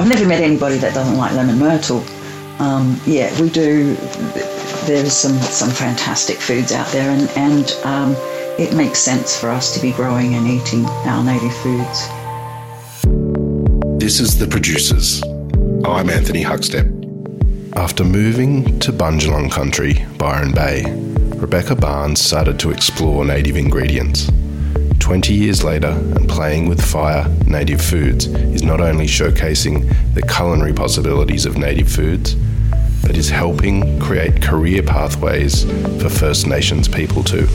I've never met anybody that doesn't like lemon myrtle. Um, yeah, we do. There's some some fantastic foods out there, and and um, it makes sense for us to be growing and eating our native foods. This is the producers. I'm Anthony Huckstep. After moving to Bundjalung country, Byron Bay, Rebecca Barnes started to explore native ingredients. 20 years later, and playing with fire native foods is not only showcasing the culinary possibilities of native foods, but is helping create career pathways for First Nations people too.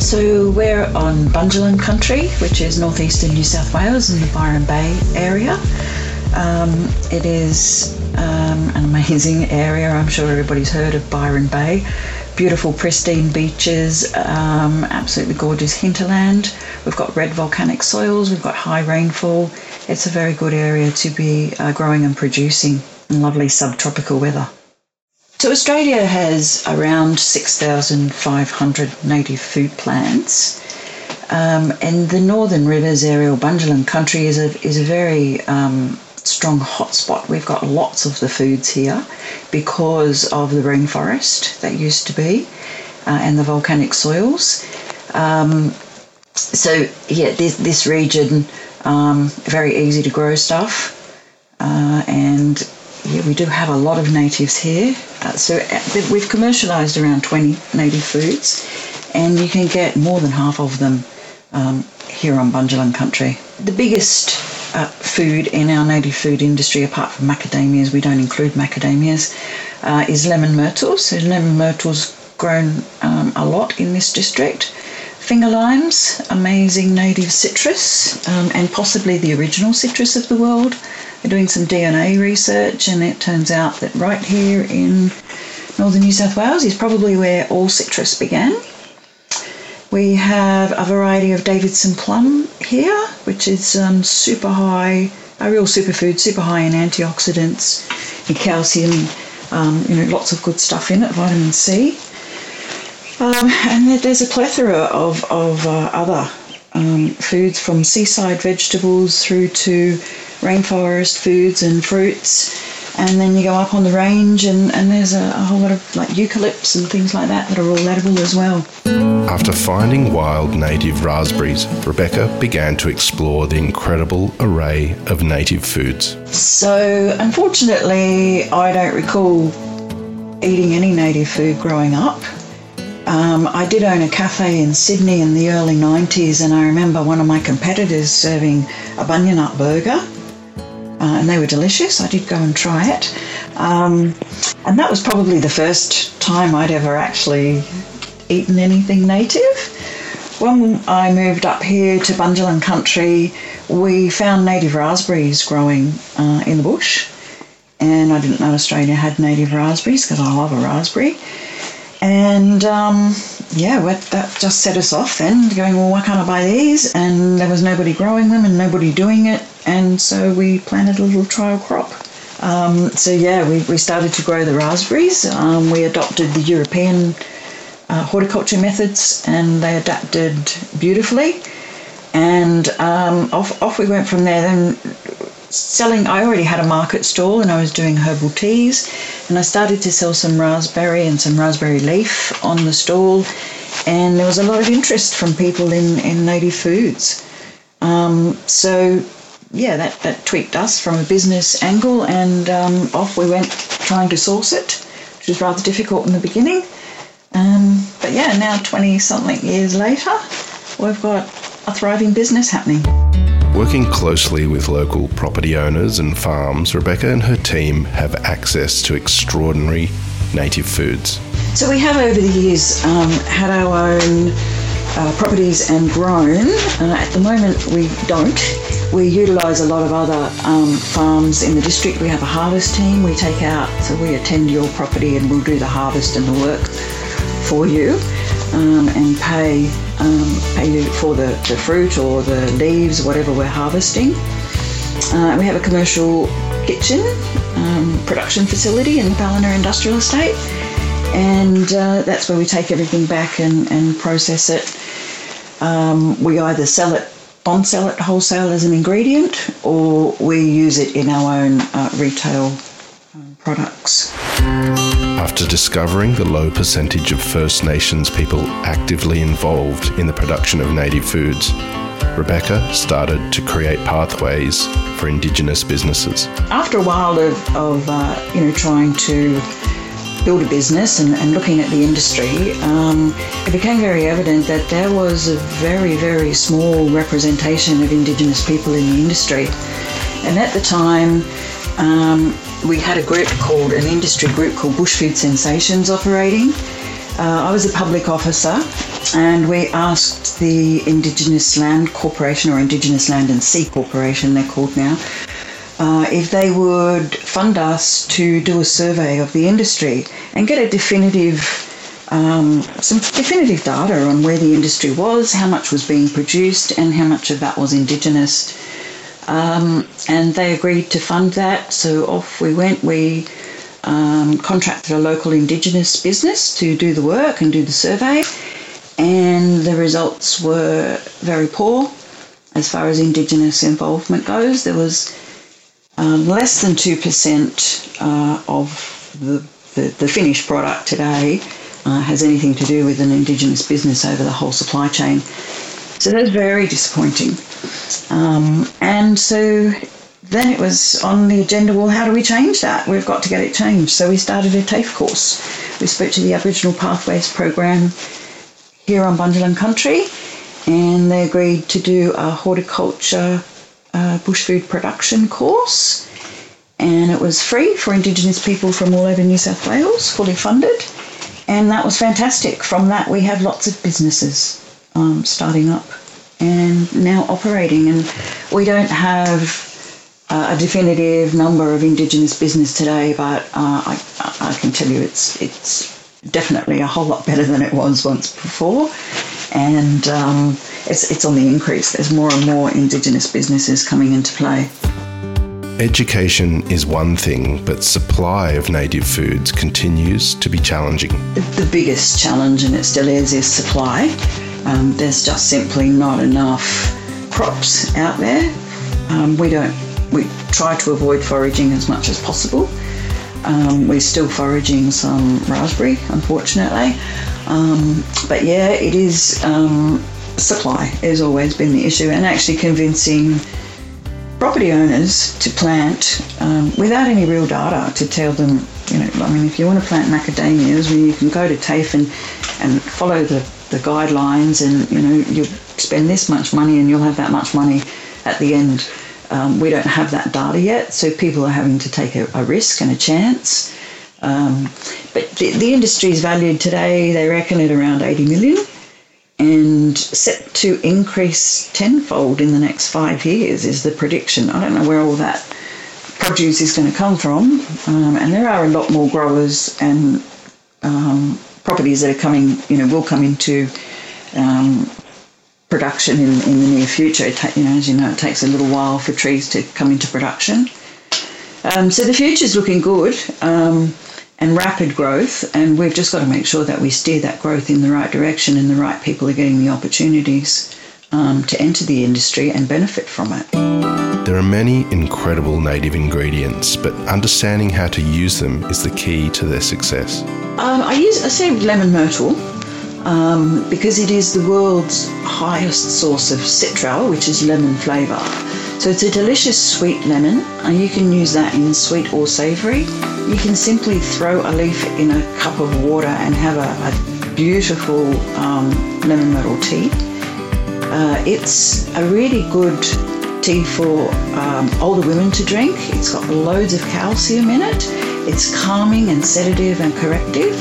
So we're on Bundjalung country, which is northeastern New South Wales in the Byron Bay area. Um, it is um, an amazing area. I'm sure everybody's heard of Byron Bay. Beautiful, pristine beaches, um, absolutely gorgeous hinterland. We've got red volcanic soils, we've got high rainfall. It's a very good area to be uh, growing and producing in lovely subtropical weather. So, Australia has around 6,500 native food plants. Um, and the Northern Rivers area, or Bundjalung country, is a, is a very um, strong hotspot. We've got lots of the foods here because of the rainforest that used to be uh, and the volcanic soils. Um, so yeah, this, this region um, very easy to grow stuff, uh, and yeah, we do have a lot of natives here. Uh, so uh, we've commercialised around 20 native foods, and you can get more than half of them um, here on Bundjalung country. The biggest uh, food in our native food industry, apart from macadamias, we don't include macadamias, uh, is lemon myrtle. So lemon myrtle's grown um, a lot in this district. Finger limes, amazing native citrus, um, and possibly the original citrus of the world. They're doing some DNA research, and it turns out that right here in northern New South Wales is probably where all citrus began. We have a variety of Davidson plum here, which is um, super high, a real superfood, super high in antioxidants and calcium, um, you know, lots of good stuff in it, vitamin C. Um, and there's a plethora of, of uh, other um, foods from seaside vegetables through to rainforest foods and fruits and then you go up on the range and, and there's a, a, whole lot of like eucalypts and things like that that are all edible as well. After finding wild native raspberries, Rebecca began to explore the incredible array of native foods. So, unfortunately, I don't recall eating any native food growing up. Um, I did own a cafe in Sydney in the early 90s, and I remember one of my competitors serving a bunyip burger uh, and they were delicious. I did go and try it. Um, and that was probably the first time I'd ever actually eaten anything native. When I moved up here to Bundjalung country, we found native raspberries growing uh, in the bush. And I didn't know Australia had native raspberries because I love a raspberry. And um, yeah, that just set us off then, going, well, why can't I buy these? And there was nobody growing them and nobody doing it. And so we planted a little trial crop. Um, so yeah, we, we started to grow the raspberries. Um, we adopted the European uh, horticulture methods and they adapted beautifully. And um, off, off we went from there. Then selling, I already had a market stall and I was doing herbal teas. And I started to sell some raspberry and some raspberry leaf on the stall. And there was a lot of interest from people in, in native foods. Um, so, yeah, that, that tweaked us from a business angle, and um, off we went trying to source it, which was rather difficult in the beginning. Um, but yeah, now 20 something years later, we've got a thriving business happening. Working closely with local property owners and farms, Rebecca and her team have access to extraordinary native foods. So we have over the years um, had our own uh, properties and grown. Uh, at the moment, we don't. We utilise a lot of other um, farms in the district. We have a harvest team. We take out, so we attend your property and we'll do the harvest and the work for you um, and pay um, you for the, the fruit or the leaves, whatever we're harvesting. Uh, we have a commercial kitchen um, production facility in the Ballina Industrial Estate, and uh, that's where we take everything back and, and process it. Um, we either sell it on sell it wholesale as an ingredient, or we use it in our own uh, retail um, products. After discovering the low percentage of First Nations people actively involved in the production of native foods, Rebecca started to create pathways for Indigenous businesses. After a while of, of uh, you know trying to build a business and, and looking at the industry, um, it became very evident that there was a very very small representation of Indigenous people in the industry, and at the time. Um, we had a group called an industry group called Bushfood Sensations operating. Uh, I was a public officer, and we asked the Indigenous Land Corporation or Indigenous Land and Sea Corporation, they're called now, uh, if they would fund us to do a survey of the industry and get a definitive, um, some definitive data on where the industry was, how much was being produced, and how much of that was Indigenous. Um, and they agreed to fund that, so off we went. We um, contracted a local Indigenous business to do the work and do the survey, and the results were very poor as far as Indigenous involvement goes. There was um, less than 2% uh, of the, the, the, finished product today uh, has anything to do with an Indigenous business over the whole supply chain. So that was very disappointing. Um, and so then it was on the agenda well, how do we change that? We've got to get it changed. So we started a TAFE course. We spoke to the Aboriginal Pathways Program here on Bundjalung Country and they agreed to do a horticulture uh, bush food production course. And it was free for Indigenous people from all over New South Wales, fully funded. And that was fantastic. From that, we have lots of businesses um, starting up and now operating. And we don't have uh, a definitive number of Indigenous business today, but uh, I, I can tell you it's it's definitely a whole lot better than it was once before, and um, it's it's on the increase. There's more and more Indigenous businesses coming into play. Education is one thing, but supply of native foods continues to be challenging. The, the biggest challenge, and it still is, is supply. Um, there's just simply not enough crops out there. Um, we don't we try to avoid foraging as much as possible. Um, we're still foraging some raspberry, unfortunately. Um, but yeah, it is um, supply has always been the issue, and actually convincing property owners to plant um, without any real data to tell them, you know, I mean, if you want to plant macadamias, well, you can go to TAFE and, and follow the, the guidelines, and you know, you spend this much money and you'll have that much money at the end. Um, we don't have that data yet, so people are having to take a, a risk and a chance. Um, but the, the industry is valued today, they reckon at around 80 million and set to increase tenfold in the next five years is the prediction. I don't know where all that produce is going to come from, um, and there are a lot more growers and um, properties that are coming, you know, will come into um, production in, in the near future. Ta- you know, as you know, it takes a little while for trees to come into production. Um, so the future is looking good um, and rapid growth, and we've just got to make sure that we steer that growth in the right direction and the right people are getting the opportunities um, to enter the industry and benefit from it. There are many incredible native ingredients, but understanding how to use them is the key to their success. Um, I use I say lemon myrtle um, because it is the world's highest source of citral, which is lemon flavour. So it's a delicious sweet lemon, and you can use that in sweet or savoury. You can simply throw a leaf in a cup of water and have a, a beautiful um, lemon myrtle tea. Uh, it's a really good tea for um, older women to drink. It's got loads of calcium in it. It's calming and sedative and corrective.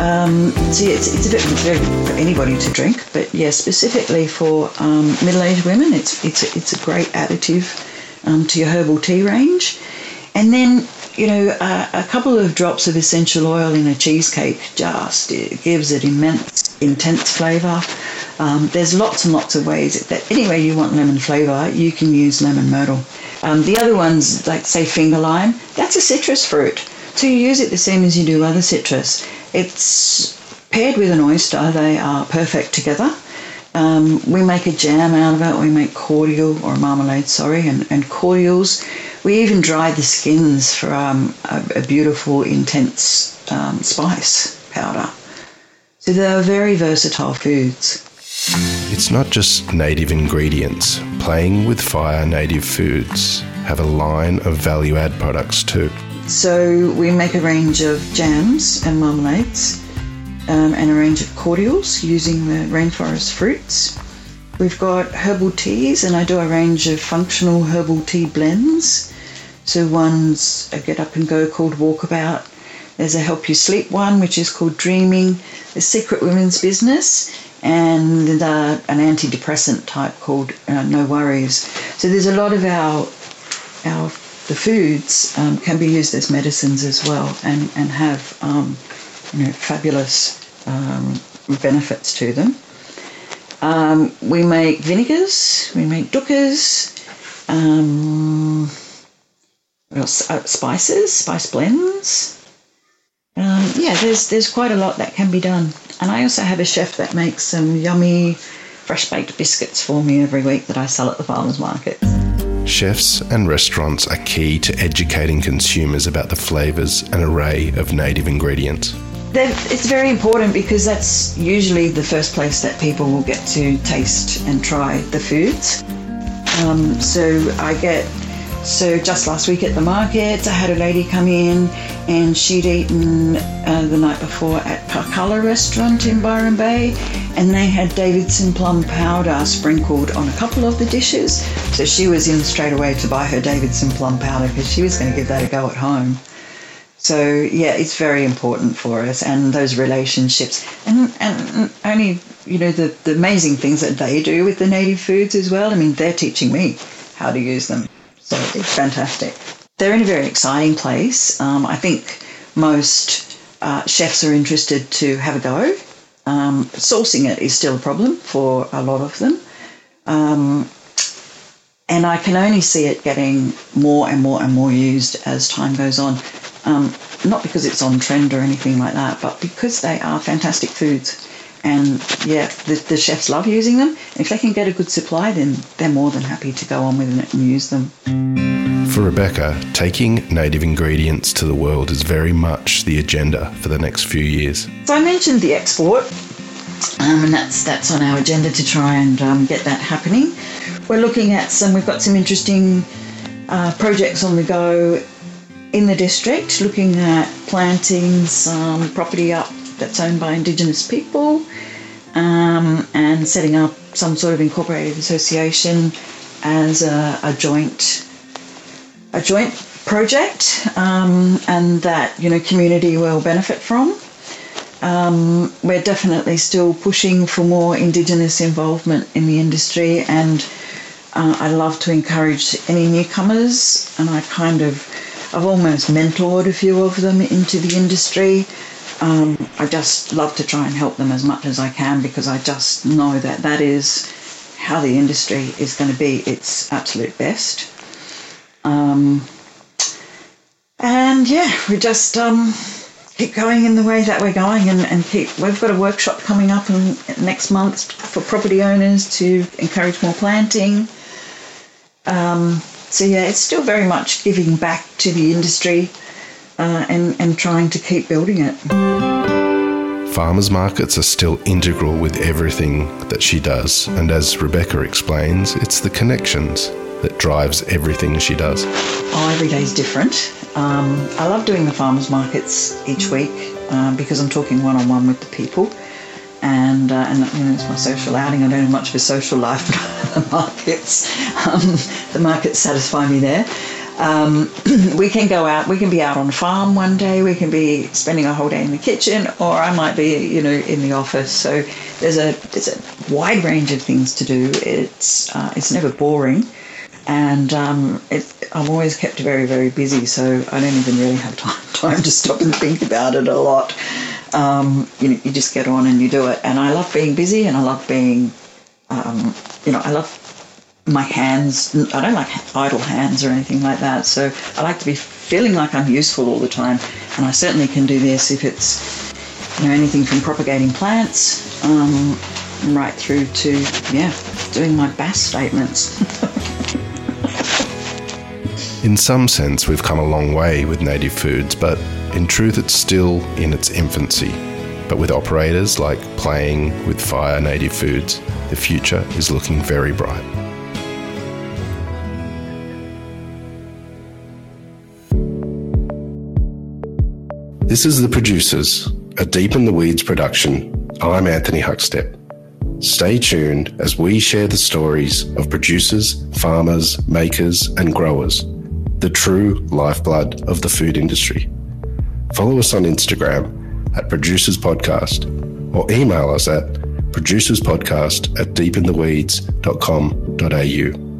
Um, so it's, it's a bit for anybody to drink, but yeah, specifically for um, middle-aged women, it's it's a, it's a great additive um, to your herbal tea range. And then you know a, a, couple of drops of essential oil in a cheesecake just it gives it immense intense flavour. Um, there's lots and lots of ways that anyway you want lemon flavour, you can use lemon myrtle. Um, the other ones, like say finger lime, that's a citrus fruit. So you use it the same as you do other citrus. It's paired with an oyster, they are perfect together. Um, we make a jam out of it. We make cordial or marmalade, sorry, and, and cordials. We even dry the skins for um, a, a, beautiful, intense um, spice powder. So they're very versatile foods. It's not just native ingredients. Playing with Fire Native Foods have a line of value add products too. So we make a range of jams and marmalades um, and a range of cordials using the rainforest fruits. We've got herbal teas, and I do a range of functional herbal tea blends. So one's a get up and go called Walkabout. There's a help you sleep one, which is called Dreaming. The Secret Women's Business, and an antidepressant type called uh, No Worries. So there's a lot of our our the foods um, can be used as medicines as well, and and have um, you know, fabulous um, benefits to them. Um, we make vinegars, we make dukkahs, um, uh, spices, spice blends. Um, yeah, there's there's quite a lot that can be done. And I also have a chef that makes some yummy fresh baked biscuits for me every week that I sell at the farmers market. Chefs and restaurants are key to educating consumers about the flavours and array of native ingredients it's very important because that's usually the first place that people will get to taste and try the foods. Um, so I get so just last week at the market, I had a lady come in and she'd eaten uh, the night before at Pakala restaurant in Byron Bay, and they had Davidson plum powder sprinkled on a couple of the dishes. So she was in straight away to buy her Davidson plum powder because she was going to give that a go at home. So yeah, it's very important for us and those relationships and and only you know the, the amazing things that they do with the native foods as well. I mean, they're teaching me how to use them, so it's fantastic. They're in a very exciting place. Um, I think most uh, chefs are interested to have a go. Um, sourcing it is still a problem for a lot of them. Um, and I can only see it getting more and more and more used as time goes on. Um, not because it's on trend or anything like that, but because they are fantastic foods. And yeah, the, the chefs love using them. If they can get a good supply, then they're more than happy to go on with it and use them. For Rebecca, taking native ingredients to the world is very much the agenda for the next few years. So I mentioned the export, um, and that's that's on our agenda to try and um, get that happening. We're looking at some. We've got some interesting uh, projects on the go in the district looking at planting some property up that's owned by Indigenous people and setting up some sort of incorporated association as a, a joint a joint project um, and that you know community will benefit from. Um, we're definitely still pushing for more Indigenous involvement in the industry and uh, I love to encourage any newcomers and I kind of I've almost mentored a few of them into the industry. Um, I just love to try and help them as much as I can because I just know that that is how the industry is going to be its absolute best. Um, and yeah, we just um, keep going in the way that we're going and, and keep. We've got a workshop coming up in, next month for property owners to encourage more planting. Um, so yeah, it's still very much giving back to the industry uh, and and trying to keep building it. Farmers markets are still integral with everything that she does, and as Rebecca explains, it's the connections that drives everything she does. Oh, every day is different. Um, I love doing the farmers markets each week uh, because I'm talking one on one with the people and uh, and you know it's my social outing. I don't have much of a social life, but the markets um, the markets satisfy me there. Um, we can go out. We can be out on a farm one day. We can be spending a whole day in the kitchen, or I might be you know in the office. So there's a there's a wide range of things to do. It's uh, it's never boring. And um, it, I'm always kept very, very busy, so I don't even really have time, time to stop and think about it a lot um, you know, you just get on and you do it. And I love being busy, and I love being, um, you know, I love my hands. I don't like idle hands or anything like that. So I like to be feeling like I'm useful all the time, and I certainly can do this if it's, you know, anything from propagating plants. Um, right through to, yeah, doing my BAS statements. in some sense, we've come a long way with native foods, but in truth, it's still in its infancy. But with operators like Playing with Fire Native Foods, the future is looking very bright. This is The Producers, a Deep in the Weeds production. I'm Anthony Huckstep. Stay tuned as we share the stories of producers, farmers, makers, and growers, the true lifeblood of the food industry. Follow us on Instagram at Producers Podcast or email us at producerspodcast at deepintheweeds.com.au.